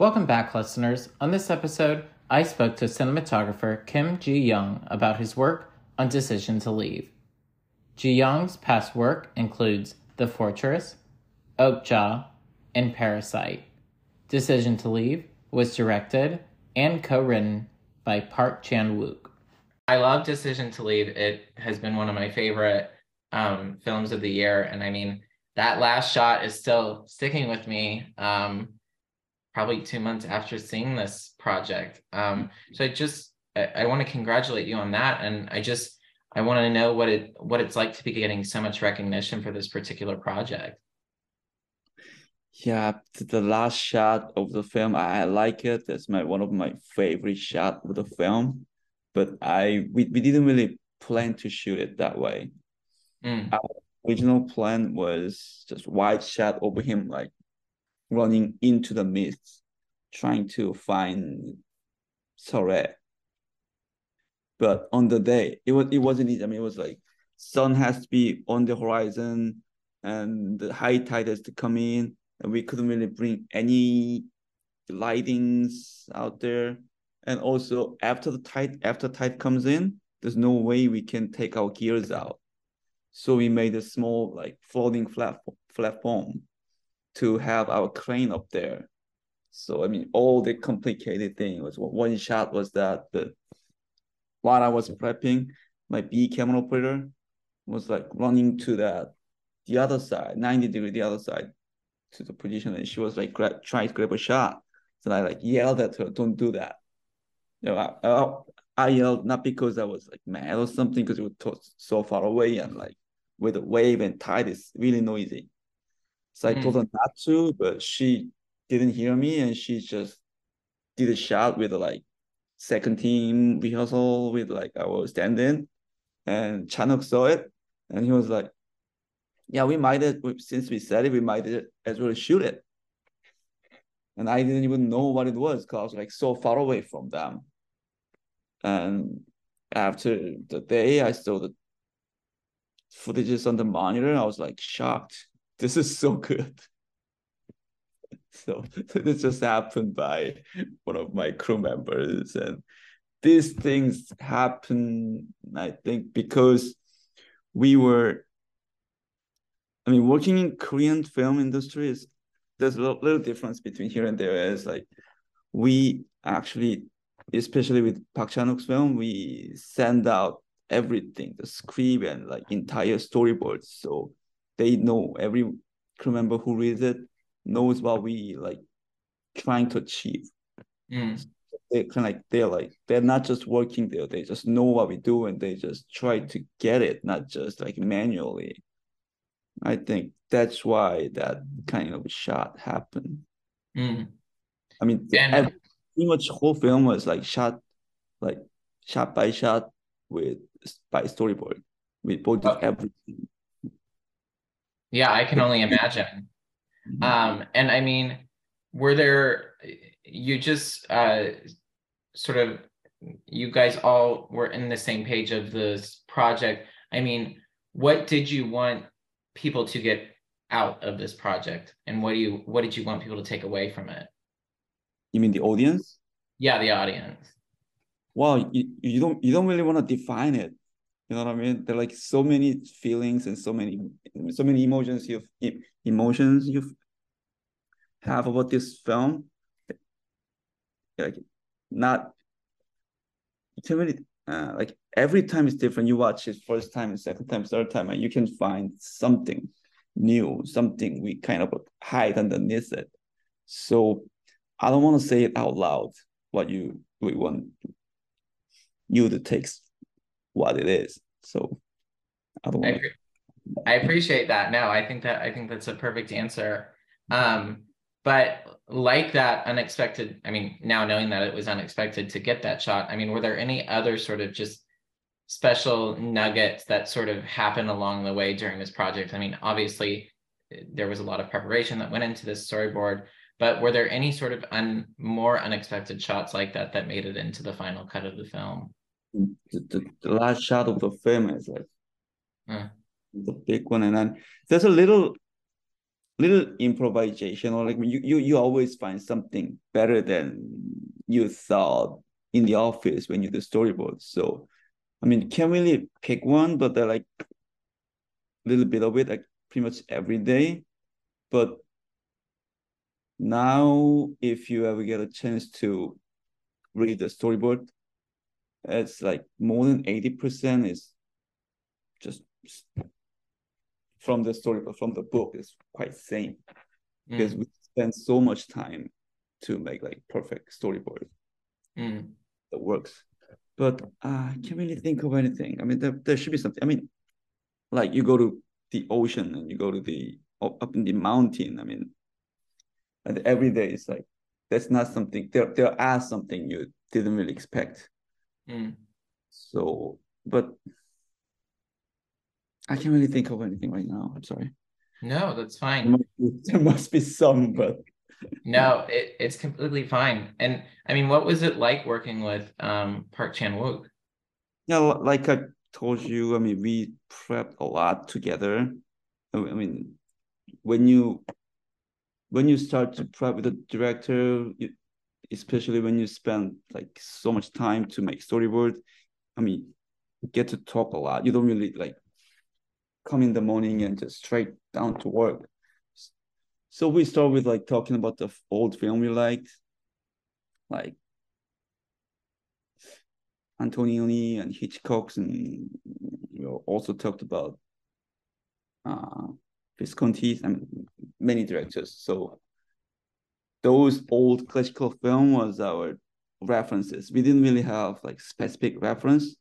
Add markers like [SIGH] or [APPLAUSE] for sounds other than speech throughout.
Welcome back, listeners. On this episode, I spoke to cinematographer Kim Ji Yong about his work on Decision to Leave. Ji Yong's past work includes The Fortress, Okja, and Parasite. Decision to Leave was directed and co written by Park Chan Wook. I love Decision to Leave. It has been one of my favorite um, films of the year. And I mean, that last shot is still sticking with me um, probably two months after seeing this project. Um, so I just, I, I want to congratulate you on that. And I just, I want to know what it what it's like to be getting so much recognition for this particular project. Yeah, the last shot of the film, I like it. That's my one of my favorite shot of the film. But I we, we didn't really plan to shoot it that way. Mm. Our original plan was just wide shot over him like running into the mist, trying to find Seo-rae. But on the day, it was it wasn't easy. I mean, it was like sun has to be on the horizon and the high tide has to come in and we couldn't really bring any lightings out there. And also after the tide after tide comes in, there's no way we can take our gears out. So we made a small like floating flat platform to have our crane up there. So I mean all the complicated thing was one shot was that the while I was prepping, my B camera operator was like running to that the other side, 90 degree the other side to the position and she was like grab, trying to grab a shot. So I like yelled at her, don't do that. You know, I, I, I yelled not because I was like mad or something, because it was so far away and like with the wave and tide is really noisy. So I mm. told her not to, but she didn't hear me and she just did a shot with like second team rehearsal with like our stand-in and Chan-wook saw it and he was like, yeah, we might have, since we said it, we might as well shoot it. And I didn't even know what it was because I was like so far away from them. And after the day I saw the footages on the monitor, I was like shocked. This is so good. [LAUGHS] So this just happened by one of my crew members. And these things happen, I think, because we were I mean, working in Korean film industry is there's a little difference between here and there. Is like we actually, especially with Park Chan-wook's film, we send out everything, the script and like entire storyboards, so they know every crew member who reads it knows what we like trying to achieve. Mm. They kind of like they're like they're not just working there; they just know what we do and they just try to get it, not just like manually. I think that's why that kind of shot happened. Mm. I mean, and, every, pretty much whole film was like shot, like shot by shot with by storyboard with both oh. everything. Yeah, I can only imagine. Um, and I mean, were there you just uh sort of you guys all were in the same page of this project. I mean, what did you want people to get out of this project? And what do you what did you want people to take away from it? You mean the audience? Yeah the audience. Well you, you don't you don't really want to define it you know what i mean there are like so many feelings and so many so many emotions you emotions you have about this film like not can really uh, like every time is different. You watch it first time, second time, third time, and you can find something new, something we kind of hide underneath it. So I don't want to say it out loud what you we want you to take what it is. So I don't I, I appreciate that. No, I think that I think that's a perfect answer. Um, but like that unexpected, I mean, now knowing that it was unexpected to get that shot, I mean, were there any other sort of just special nuggets that sort of happened along the way during this project? I mean, obviously there was a lot of preparation that went into this storyboard, but were there any sort of un, more unexpected shots like that that made it into the final cut of the film? The, the, the last shot of the film is like hmm. the big one, and then there's a little little improvisation or like you, you you always find something better than you thought in the office when you do storyboards. So I mean can't really pick one, but they're like a little bit of it like pretty much every day. But now if you ever get a chance to read the storyboard, it's like more than 80% is just from the story but from the book is quite same mm. because we spend so much time to make like perfect storyboard mm. that works. But uh, i can't really think of anything. I mean there, there should be something. I mean like you go to the ocean and you go to the up in the mountain. I mean and every day is like that's not something there there are something you didn't really expect mm. so but I can't really think of anything right now. I'm sorry. No, that's fine. There must be, there must be some, but no, it, it's completely fine. And I mean, what was it like working with um, Park Chan Wook? Yeah, like I told you, I mean, we prepped a lot together. I mean, when you when you start to prep with the director, you, especially when you spend like so much time to make storyboard, I mean, get to talk a lot. You don't really like come in the morning and just straight down to work. So we start with like talking about the old film we liked, like Antonioni and Hitchcock's, and we also talked about uh, Visconti and many directors. So those old classical film was our references. We didn't really have like specific reference,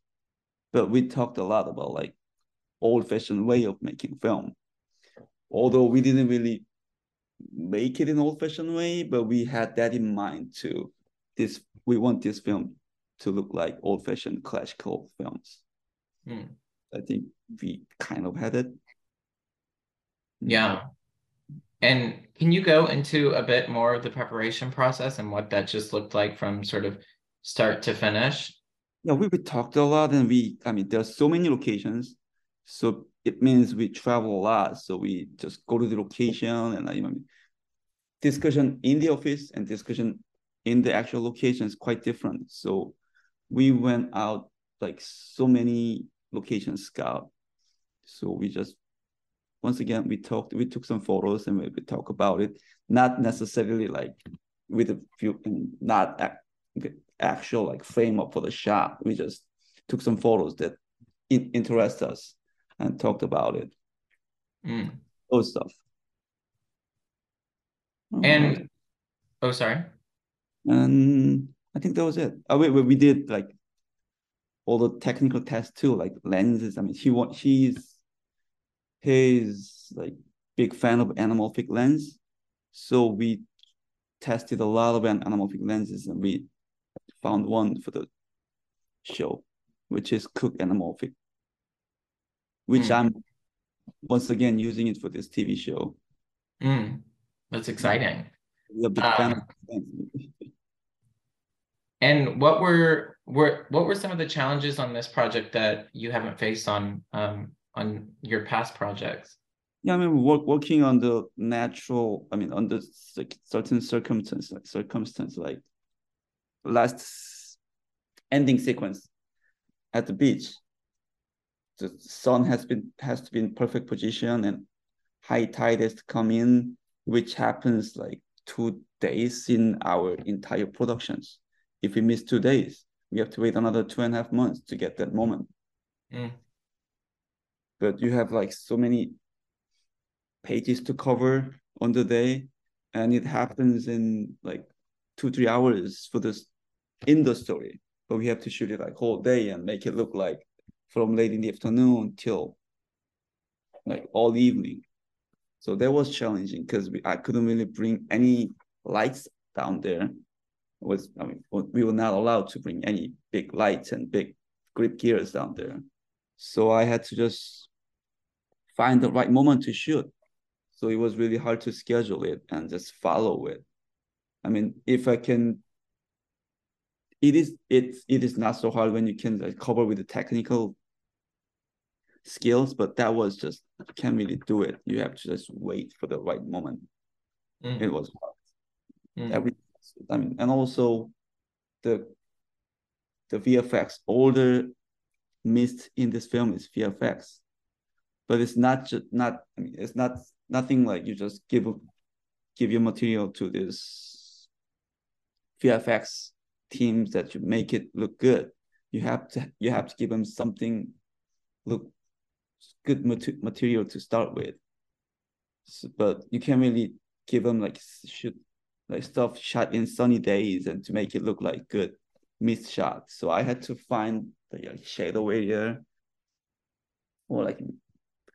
but we talked a lot about like old-fashioned way of making film. Although we didn't really make it in old-fashioned way, but we had that in mind too. This we want this film to look like old-fashioned classical films. Hmm. I think we kind of had it. Yeah. And can you go into a bit more of the preparation process and what that just looked like from sort of start to finish? Yeah, we, we talked a lot and we, I mean, there's so many locations so it means we travel a lot. So we just go to the location and you know, discussion in the office and discussion in the actual location is quite different. So we went out like so many locations scout. So we just once again we talked we took some photos and we, we talk about it. Not necessarily like with a few not actual like frame up for the shot. We just took some photos that in, interest us and talked about it. Mm. Those stuff. And oh, sorry. And I think that was it. Oh, we, we did like all the technical tests too, like lenses. I mean, she want he's he's like big fan of anamorphic lens, so we tested a lot of anamorphic lenses, and we found one for the show, which is Cooke anamorphic which mm. I'm once again using it for this TV show. Mm. That's exciting. A big fan um, [LAUGHS] and what were were what were some of the challenges on this project that you haven't faced on um, on your past projects? Yeah, I mean, work, working on the natural. I mean, under certain circumstance, like circumstance, like last ending sequence at the beach the sun has been has to be in perfect position and high tide has to come in, which happens like two days in our entire productions. If we miss two days, we have to wait another two and a half months to get that moment. Mm. But you have like so many pages to cover on the day, and it happens in like two three hours for this in the story. But we have to shoot it like whole day and make it look like from late in the afternoon till like all evening. So that was challenging because I couldn't really bring any lights down there. Was I mean we were not allowed to bring any big lights and big grip gears down there. So I had to just find the right moment to shoot. So it was really hard to schedule it and just follow it. I mean, if I can it is it it is not so hard when you can like, cover with the technical skills, but that was just you can't really do it. You have to just wait for the right moment. Mm. It was hard. Mm. Every I mean, and also the the VFX, all the mist in this film is VFX, but it's not just not. I mean, it's not nothing like you just give give your material to this VFX teams that you make it look good. You have to you have to give them something look good material to start with. So, but you can't really give them like shoot like stuff shot in sunny days and to make it look like good mist shots. So I had to find the like, shadow area or like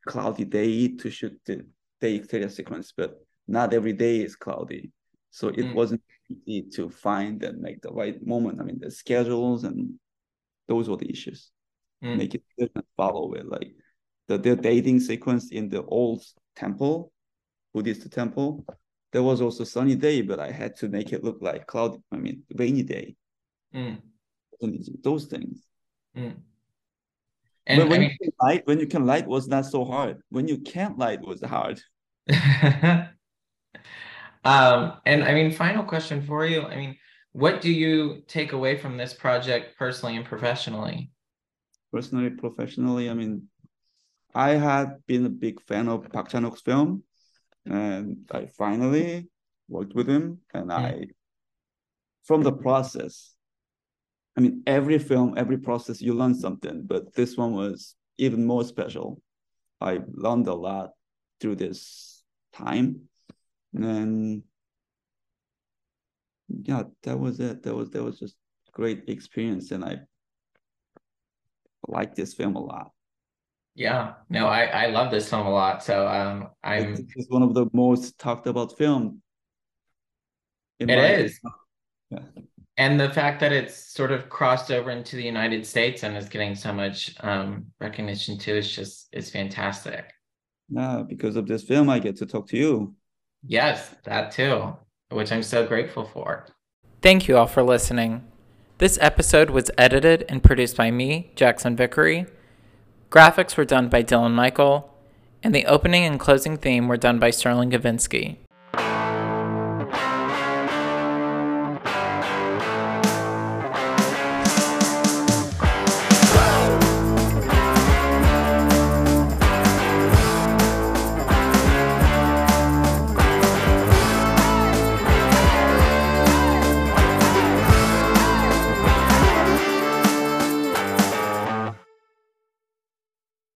cloudy day to shoot the day exterior sequence, but not every day is cloudy. So it mm. wasn't easy to find and make the right moment. I mean, the schedules and those were the issues. Mm. Make it follow it. Like the, the dating sequence in the old temple, Buddhist temple, there was also sunny day, but I had to make it look like cloudy. I mean, rainy day. Mm. Those things. And but when I mean, you can light, when you can light was not so hard. When you can't light was hard. [LAUGHS] um, and I mean, final question for you. I mean, what do you take away from this project personally and professionally? Personally, professionally, I mean, I had been a big fan of Park Chan-wook's film and I finally worked with him and mm. I from the process I mean every film every process you learn something but this one was even more special I learned a lot through this time and yeah that was it that was that was just great experience and I like this film a lot yeah, no, I I love this film a lot. So um, I'm. It's one of the most talked about film. It is. Yeah. And the fact that it's sort of crossed over into the United States and is getting so much um, recognition too is just is fantastic. Yeah, because of this film, I get to talk to you. Yes, that too, which I'm so grateful for. Thank you all for listening. This episode was edited and produced by me, Jackson Vickery. Graphics were done by Dylan Michael, and the opening and closing theme were done by Sterling Gavinsky.